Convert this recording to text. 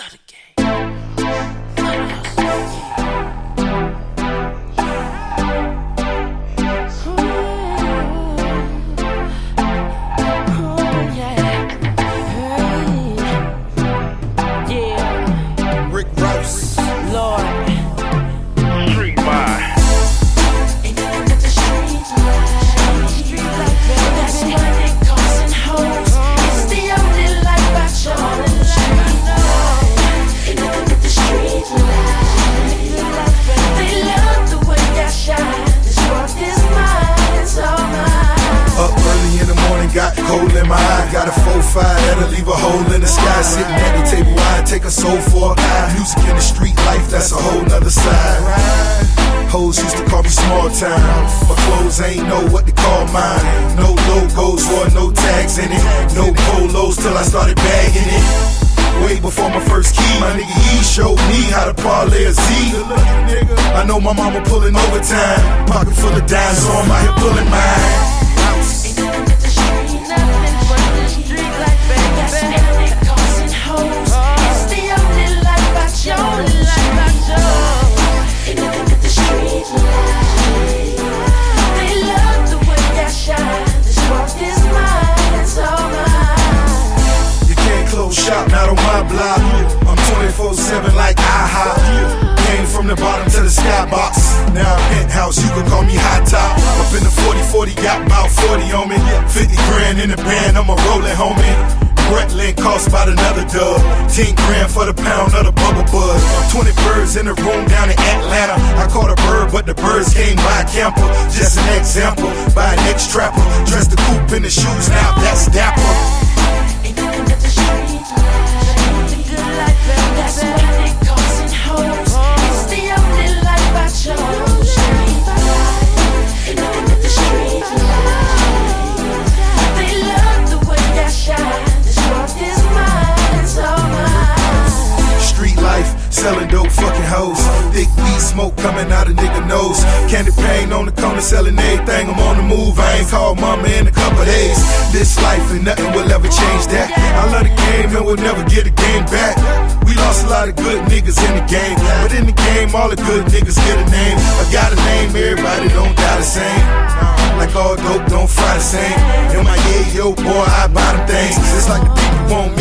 The game. That's a whole nother side. Hoes used to call me small town. My clothes ain't know what to call mine. No logos or no tags in it. No polos till I started bagging it. Way before my first key, my nigga E showed me how to parlay a Z. I know my mama pulling overtime. Pocket full of dimes, so I'm out here pulling mine. The skybox. Now I'm penthouse, you can call me high top. Up in the 40 40, got about 40 on me. 50 grand in the band, I'm a rolling homie. Breitling cost about another dub. 10 grand for the pound of the bubble bud. 20 birds in the room down in Atlanta. I caught a bird, but the birds came by camper. Just an example, by an ex trapper. Dressed the coupe in the shoes, now that's dapper. Coming out nigga nose. Candy paint on the corner, selling everything. I'm on the move. I ain't called mama in a couple days. This life and nothing will ever change that. I love the game and we'll never get a game back. We lost a lot of good niggas in the game, but in the game, all the good niggas get a name. I got a name, everybody don't die the same. Like all dope, don't fry the same. In my yeah, yo, boy, I buy them things. It's like the people want me